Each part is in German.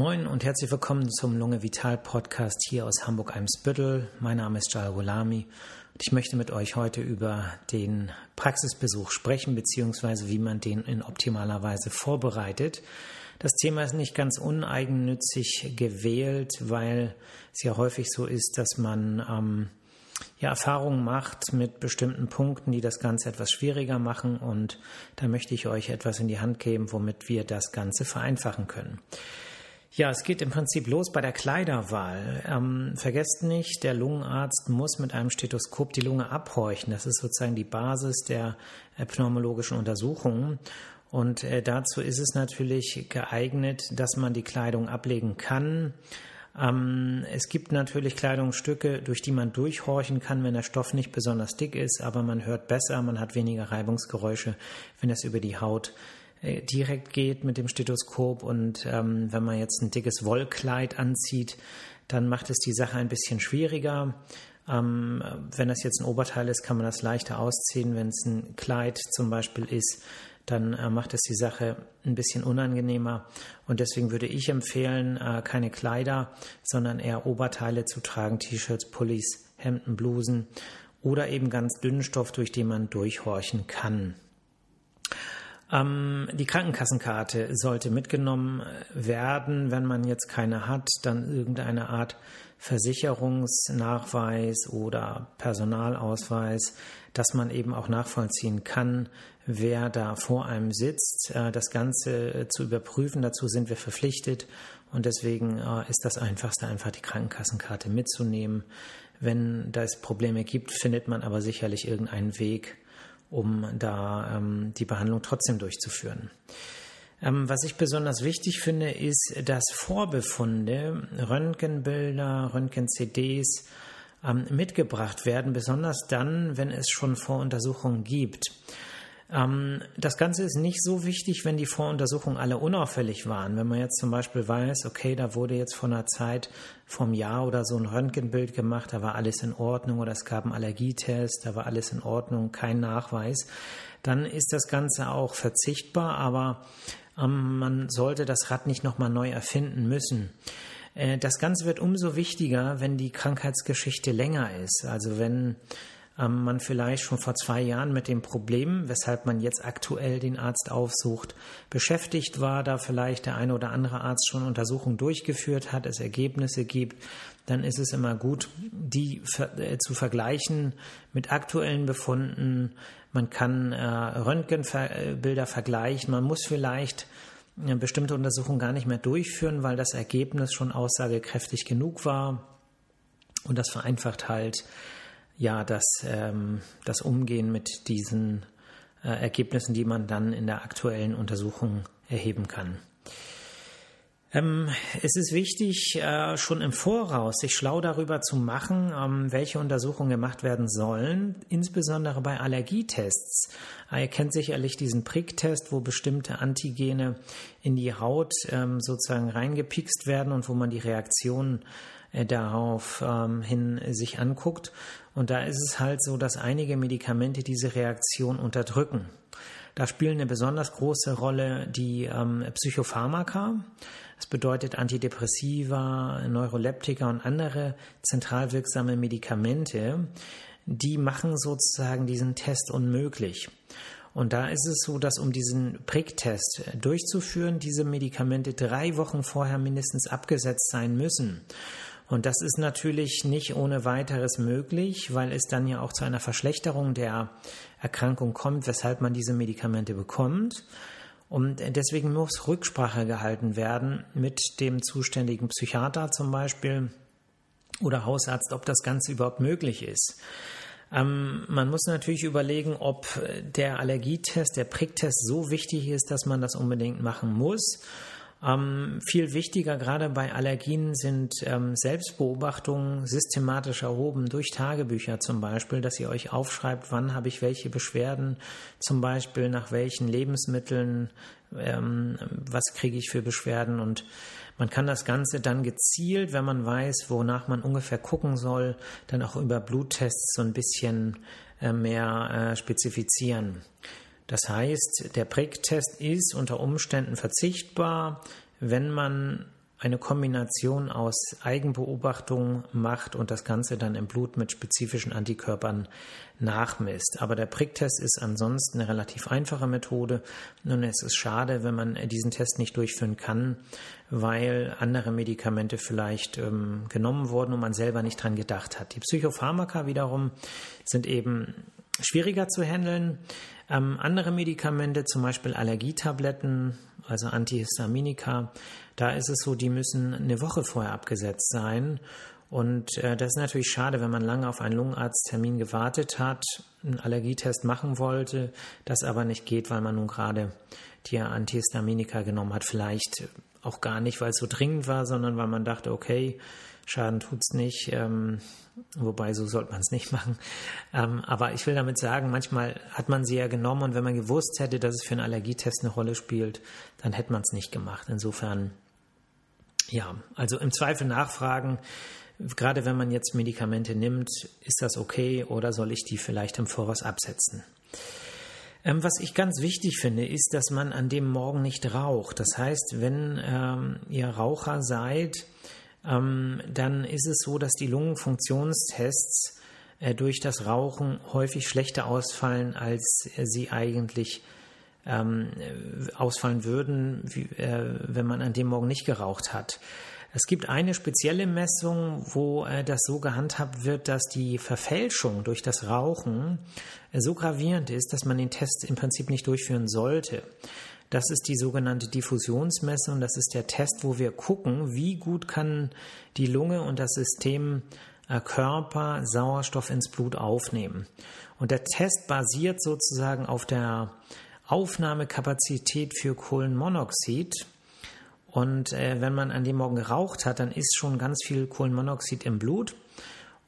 Moin und herzlich willkommen zum Lunge Vital Podcast hier aus Hamburg-Eimsbüttel. Mein Name ist Jal Gulami und ich möchte mit euch heute über den Praxisbesuch sprechen, beziehungsweise wie man den in optimaler Weise vorbereitet. Das Thema ist nicht ganz uneigennützig gewählt, weil es ja häufig so ist, dass man ähm, ja, Erfahrungen macht mit bestimmten Punkten, die das Ganze etwas schwieriger machen. Und da möchte ich euch etwas in die Hand geben, womit wir das Ganze vereinfachen können. Ja, es geht im Prinzip los bei der Kleiderwahl. Ähm, vergesst nicht, der Lungenarzt muss mit einem Stethoskop die Lunge abhorchen. Das ist sozusagen die Basis der äh, pneumologischen Untersuchungen. Und äh, dazu ist es natürlich geeignet, dass man die Kleidung ablegen kann. Ähm, es gibt natürlich Kleidungsstücke, durch die man durchhorchen kann, wenn der Stoff nicht besonders dick ist, aber man hört besser, man hat weniger Reibungsgeräusche, wenn es über die Haut äh, direkt geht mit dem Stethoskop. Und ähm, wenn man jetzt ein dickes Wollkleid anzieht, dann macht es die Sache ein bisschen schwieriger. Ähm, wenn das jetzt ein Oberteil ist, kann man das leichter ausziehen. Wenn es ein Kleid zum Beispiel ist, dann äh, macht es die Sache ein bisschen unangenehmer. Und deswegen würde ich empfehlen, äh, keine Kleider, sondern eher Oberteile zu tragen, T-Shirts, Pullis, Hemden, Blusen oder eben ganz dünnen Stoff, durch den man durchhorchen kann. Ähm, die Krankenkassenkarte sollte mitgenommen werden, wenn man jetzt keine hat, dann irgendeine Art Versicherungsnachweis oder Personalausweis, dass man eben auch nachvollziehen kann, wer da vor einem sitzt. Äh, das Ganze äh, zu überprüfen, dazu sind wir verpflichtet und deswegen äh, ist das Einfachste einfach die Krankenkassenkarte mitzunehmen. Wenn es Probleme gibt, findet man aber sicherlich irgendeinen Weg, um da ähm, die Behandlung trotzdem durchzuführen. Ähm, was ich besonders wichtig finde, ist, dass Vorbefunde, Röntgenbilder, Röntgen-CDs ähm, mitgebracht werden, besonders dann, wenn es schon Voruntersuchungen gibt. Ähm, das Ganze ist nicht so wichtig, wenn die Voruntersuchungen alle unauffällig waren. Wenn man jetzt zum Beispiel weiß, okay, da wurde jetzt vor einer Zeit, vom Jahr oder so ein Röntgenbild gemacht, da war alles in Ordnung oder es gab einen Allergietest, da war alles in Ordnung, kein Nachweis, dann ist das Ganze auch verzichtbar, aber ähm, man sollte das Rad nicht nochmal neu erfinden müssen. Äh, das Ganze wird umso wichtiger, wenn die Krankheitsgeschichte länger ist. Also wenn ähm, man vielleicht schon vor zwei Jahren mit dem Problem, weshalb man jetzt aktuell den Arzt aufsucht, beschäftigt war, da vielleicht der eine oder andere Arzt schon Untersuchungen durchgeführt hat, es Ergebnisse gibt, dann ist es immer gut, die äh, zu vergleichen mit aktuellen Befunden. Man kann äh, Röntgenbilder vergleichen. Man muss vielleicht eine bestimmte Untersuchung gar nicht mehr durchführen, weil das Ergebnis schon aussagekräftig genug war. Und das vereinfacht halt ja das, ähm, das Umgehen mit diesen äh, Ergebnissen, die man dann in der aktuellen Untersuchung erheben kann. Ähm, es ist wichtig, äh, schon im Voraus sich schlau darüber zu machen, ähm, welche Untersuchungen gemacht werden sollen, insbesondere bei Allergietests. Ihr kennt sicherlich diesen Pricktest, wo bestimmte Antigene in die Haut ähm, sozusagen reingepikst werden und wo man die Reaktionen äh, darauf ähm, hin sich anguckt. Und da ist es halt so, dass einige Medikamente diese Reaktion unterdrücken. Da spielen eine besonders große Rolle die ähm, Psychopharmaka. Das bedeutet Antidepressiva, Neuroleptika und andere zentral wirksame Medikamente. Die machen sozusagen diesen Test unmöglich. Und da ist es so, dass um diesen Pricktest durchzuführen, diese Medikamente drei Wochen vorher mindestens abgesetzt sein müssen. Und das ist natürlich nicht ohne weiteres möglich, weil es dann ja auch zu einer Verschlechterung der Erkrankung kommt, weshalb man diese Medikamente bekommt. Und deswegen muss Rücksprache gehalten werden mit dem zuständigen Psychiater zum Beispiel oder Hausarzt, ob das Ganze überhaupt möglich ist. Ähm, man muss natürlich überlegen, ob der Allergietest, der Pricktest so wichtig ist, dass man das unbedingt machen muss ähm, viel wichtiger gerade bei Allergien sind ähm, Selbstbeobachtungen systematisch erhoben durch Tagebücher zum Beispiel, dass ihr euch aufschreibt, wann habe ich welche Beschwerden, zum Beispiel nach welchen Lebensmitteln, ähm, was kriege ich für Beschwerden und man kann das Ganze dann gezielt, wenn man weiß, wonach man ungefähr gucken soll, dann auch über Bluttests so ein bisschen äh, mehr äh, spezifizieren. Das heißt, der Pricktest ist unter Umständen verzichtbar, wenn man eine Kombination aus Eigenbeobachtung macht und das Ganze dann im Blut mit spezifischen Antikörpern nachmisst. Aber der Pricktest ist ansonsten eine relativ einfache Methode und es ist schade, wenn man diesen Test nicht durchführen kann, weil andere Medikamente vielleicht ähm, genommen wurden und man selber nicht dran gedacht hat. Die Psychopharmaka wiederum sind eben schwieriger zu handeln. Ähm, andere Medikamente, zum Beispiel Allergietabletten, also Antihistaminika, da ist es so, die müssen eine Woche vorher abgesetzt sein. Und äh, das ist natürlich schade, wenn man lange auf einen Lungenarzttermin gewartet hat, einen Allergietest machen wollte, das aber nicht geht, weil man nun gerade die Antihistaminika genommen hat. Vielleicht auch gar nicht, weil es so dringend war, sondern weil man dachte, okay, Schaden tut's nicht. Ähm, wobei so sollte man es nicht machen. Ähm, aber ich will damit sagen, manchmal hat man sie ja genommen und wenn man gewusst hätte, dass es für einen Allergietest eine Rolle spielt, dann hätte man es nicht gemacht. Insofern, ja, also im Zweifel nachfragen. Gerade wenn man jetzt Medikamente nimmt, ist das okay oder soll ich die vielleicht im Voraus absetzen? Ähm, was ich ganz wichtig finde, ist, dass man an dem Morgen nicht raucht. Das heißt, wenn ähm, ihr Raucher seid, ähm, dann ist es so, dass die Lungenfunktionstests äh, durch das Rauchen häufig schlechter ausfallen, als äh, sie eigentlich ähm, ausfallen würden, wie, äh, wenn man an dem Morgen nicht geraucht hat. Es gibt eine spezielle Messung, wo äh, das so gehandhabt wird, dass die Verfälschung durch das Rauchen äh, so gravierend ist, dass man den Test im Prinzip nicht durchführen sollte. Das ist die sogenannte Diffusionsmessung. Das ist der Test, wo wir gucken, wie gut kann die Lunge und das System äh, Körper Sauerstoff ins Blut aufnehmen. Und der Test basiert sozusagen auf der Aufnahmekapazität für Kohlenmonoxid. Und äh, wenn man an dem Morgen geraucht hat, dann ist schon ganz viel Kohlenmonoxid im Blut.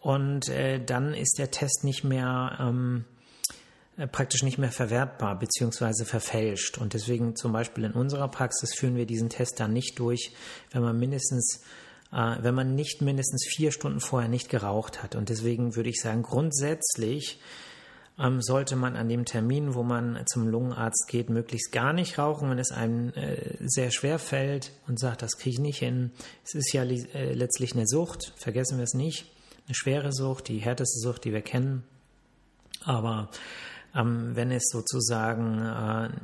Und äh, dann ist der Test nicht mehr ähm, äh, praktisch nicht mehr verwertbar bzw. verfälscht. Und deswegen zum Beispiel in unserer Praxis führen wir diesen Test dann nicht durch, wenn man mindestens äh, wenn man nicht mindestens vier Stunden vorher nicht geraucht hat. Und deswegen würde ich sagen, grundsätzlich ähm, sollte man an dem Termin, wo man zum Lungenarzt geht, möglichst gar nicht rauchen, wenn es einem äh, sehr schwer fällt und sagt, das kriege ich nicht hin. Es ist ja äh, letztlich eine Sucht, vergessen wir es nicht. Eine schwere Sucht, die härteste Sucht, die wir kennen. Aber ähm, wenn es sozusagen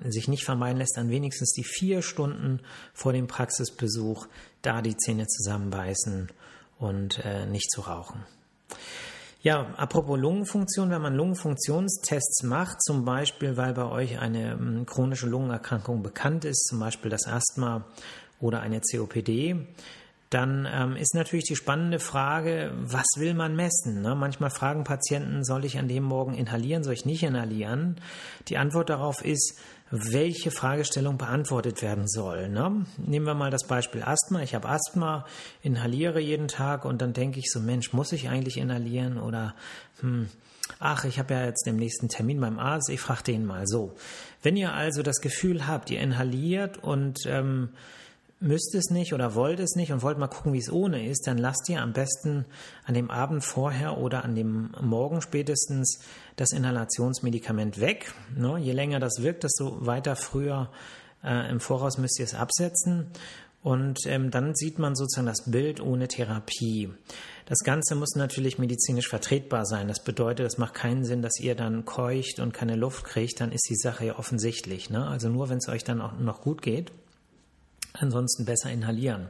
äh, sich nicht vermeiden lässt, dann wenigstens die vier Stunden vor dem Praxisbesuch da die Zähne zusammenbeißen und äh, nicht zu rauchen. Ja, apropos Lungenfunktion, wenn man Lungenfunktionstests macht, zum Beispiel, weil bei euch eine ähm, chronische Lungenerkrankung bekannt ist, zum Beispiel das Asthma oder eine COPD, dann ähm, ist natürlich die spannende Frage, was will man messen? Ne? Manchmal fragen Patienten, soll ich an dem Morgen inhalieren, soll ich nicht inhalieren? Die Antwort darauf ist, welche Fragestellung beantwortet werden soll. Ne? Nehmen wir mal das Beispiel Asthma. Ich habe Asthma, inhaliere jeden Tag und dann denke ich so, Mensch, muss ich eigentlich inhalieren oder hm, ach, ich habe ja jetzt den nächsten Termin beim Arzt, ich frage den mal so. Wenn ihr also das Gefühl habt, ihr inhaliert und ähm, müsst es nicht oder wollt es nicht und wollt mal gucken, wie es ohne ist, dann lasst ihr am besten an dem Abend vorher oder an dem Morgen spätestens das Inhalationsmedikament weg. Ne? Je länger das wirkt, desto weiter früher äh, im Voraus müsst ihr es absetzen. Und ähm, dann sieht man sozusagen das Bild ohne Therapie. Das Ganze muss natürlich medizinisch vertretbar sein. Das bedeutet, es macht keinen Sinn, dass ihr dann keucht und keine Luft kriegt. Dann ist die Sache ja offensichtlich. Ne? Also nur, wenn es euch dann auch noch gut geht. Ansonsten besser inhalieren.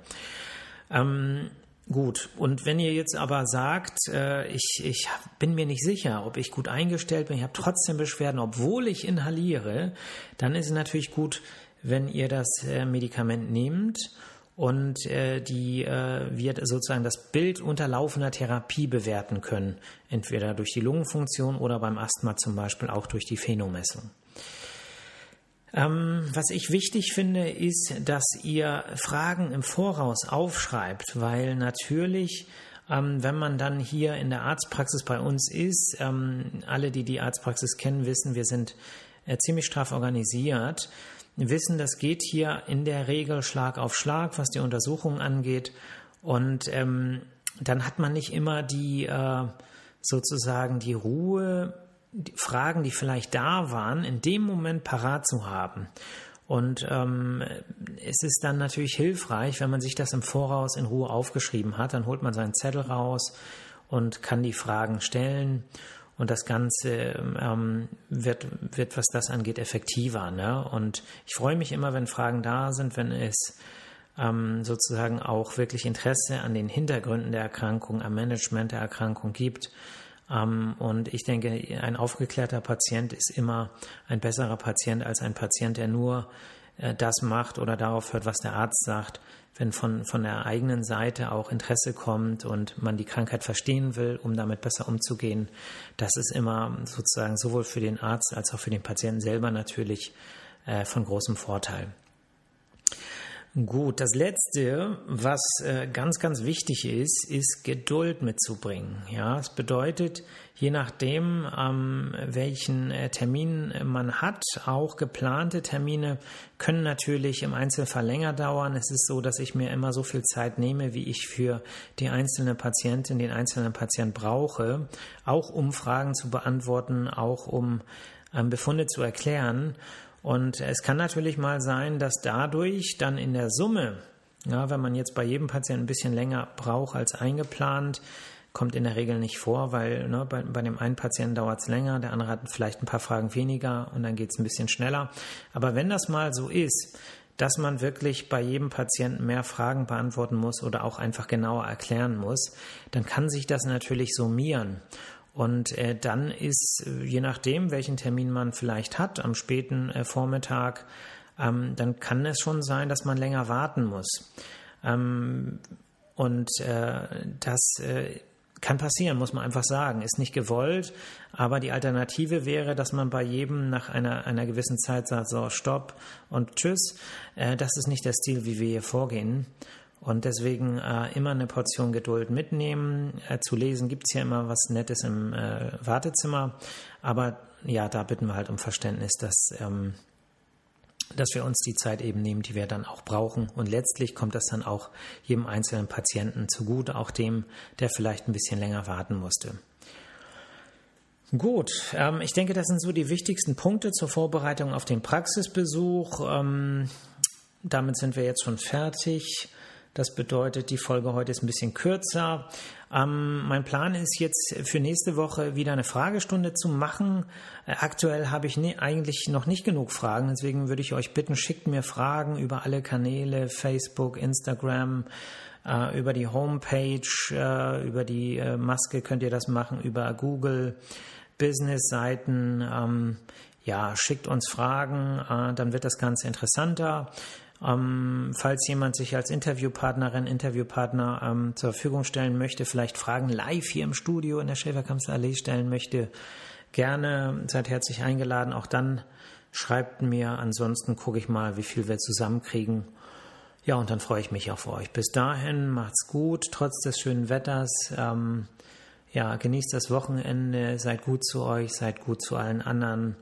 Ähm, Gut, und wenn ihr jetzt aber sagt, äh, ich, ich bin mir nicht sicher, ob ich gut eingestellt bin, ich habe trotzdem Beschwerden, obwohl ich inhaliere, dann ist es natürlich gut, wenn ihr das äh, Medikament nehmt und äh, die äh, wir sozusagen das Bild unterlaufender Therapie bewerten können, entweder durch die Lungenfunktion oder beim Asthma zum Beispiel auch durch die Phenomessung. Ähm, was ich wichtig finde, ist, dass ihr Fragen im Voraus aufschreibt, weil natürlich, ähm, wenn man dann hier in der Arztpraxis bei uns ist, ähm, alle, die die Arztpraxis kennen, wissen, wir sind äh, ziemlich straff organisiert, wissen, das geht hier in der Regel Schlag auf Schlag, was die Untersuchung angeht. Und ähm, dann hat man nicht immer die äh, sozusagen die Ruhe, Fragen, die vielleicht da waren, in dem Moment parat zu haben. Und ähm, es ist dann natürlich hilfreich, wenn man sich das im Voraus in Ruhe aufgeschrieben hat. Dann holt man seinen Zettel raus und kann die Fragen stellen. Und das Ganze ähm, wird, wird, was das angeht, effektiver. Ne? Und ich freue mich immer, wenn Fragen da sind, wenn es ähm, sozusagen auch wirklich Interesse an den Hintergründen der Erkrankung, am Management der Erkrankung gibt. Ähm, und ich denke, ein aufgeklärter Patient ist immer ein besserer Patient als ein Patient, der nur äh, das macht oder darauf hört, was der Arzt sagt. Wenn von, von der eigenen Seite auch Interesse kommt und man die Krankheit verstehen will, um damit besser umzugehen, das ist immer sozusagen sowohl für den Arzt als auch für den Patienten selber natürlich äh, von großem Vorteil. Gut, das letzte, was äh, ganz, ganz wichtig ist, ist Geduld mitzubringen. Ja, es bedeutet, je nachdem, ähm, welchen äh, Termin man hat, auch geplante Termine können natürlich im Einzelfall länger dauern. Es ist so, dass ich mir immer so viel Zeit nehme, wie ich für die einzelne Patientin, den einzelnen Patient brauche, auch um Fragen zu beantworten, auch um ähm, Befunde zu erklären. Und es kann natürlich mal sein, dass dadurch dann in der Summe, ja, wenn man jetzt bei jedem Patienten ein bisschen länger braucht als eingeplant, kommt in der Regel nicht vor, weil ne, bei, bei dem einen Patienten dauert es länger, der andere hat vielleicht ein paar Fragen weniger und dann geht es ein bisschen schneller. Aber wenn das mal so ist, dass man wirklich bei jedem Patienten mehr Fragen beantworten muss oder auch einfach genauer erklären muss, dann kann sich das natürlich summieren. Und äh, dann ist, äh, je nachdem, welchen Termin man vielleicht hat, am späten äh, Vormittag, ähm, dann kann es schon sein, dass man länger warten muss. Ähm, und äh, das äh, kann passieren, muss man einfach sagen. Ist nicht gewollt, aber die Alternative wäre, dass man bei jedem nach einer, einer gewissen Zeit sagt, so, stopp und tschüss. Äh, das ist nicht der Stil, wie wir hier vorgehen. Und deswegen äh, immer eine Portion Geduld mitnehmen. Äh, zu lesen gibt es ja immer was Nettes im äh, Wartezimmer. Aber ja, da bitten wir halt um Verständnis, dass, ähm, dass wir uns die Zeit eben nehmen, die wir dann auch brauchen. Und letztlich kommt das dann auch jedem einzelnen Patienten zugute, auch dem, der vielleicht ein bisschen länger warten musste. Gut, ähm, ich denke, das sind so die wichtigsten Punkte zur Vorbereitung auf den Praxisbesuch. Ähm, damit sind wir jetzt schon fertig. Das bedeutet, die Folge heute ist ein bisschen kürzer. Ähm, mein Plan ist jetzt für nächste Woche wieder eine Fragestunde zu machen. Äh, aktuell habe ich nie, eigentlich noch nicht genug Fragen, deswegen würde ich euch bitten, schickt mir Fragen über alle Kanäle, Facebook, Instagram, äh, über die Homepage, äh, über die äh, Maske könnt ihr das machen, über Google, Business-Seiten. Ähm, ja, schickt uns Fragen, äh, dann wird das Ganze interessanter. Ähm, falls jemand sich als Interviewpartnerin, Interviewpartner ähm, zur Verfügung stellen möchte, vielleicht Fragen live hier im Studio in der Schäferkampfallee stellen möchte, gerne seid herzlich eingeladen. Auch dann schreibt mir. Ansonsten gucke ich mal, wie viel wir zusammenkriegen. Ja, und dann freue ich mich auf euch. Bis dahin, macht's gut, trotz des schönen Wetters. Ähm, ja, genießt das Wochenende, seid gut zu euch, seid gut zu allen anderen.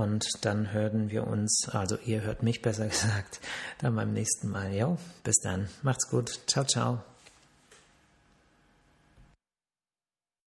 Und dann hören wir uns, also ihr hört mich besser gesagt, dann beim nächsten Mal. Jo, bis dann. Macht's gut. Ciao, ciao.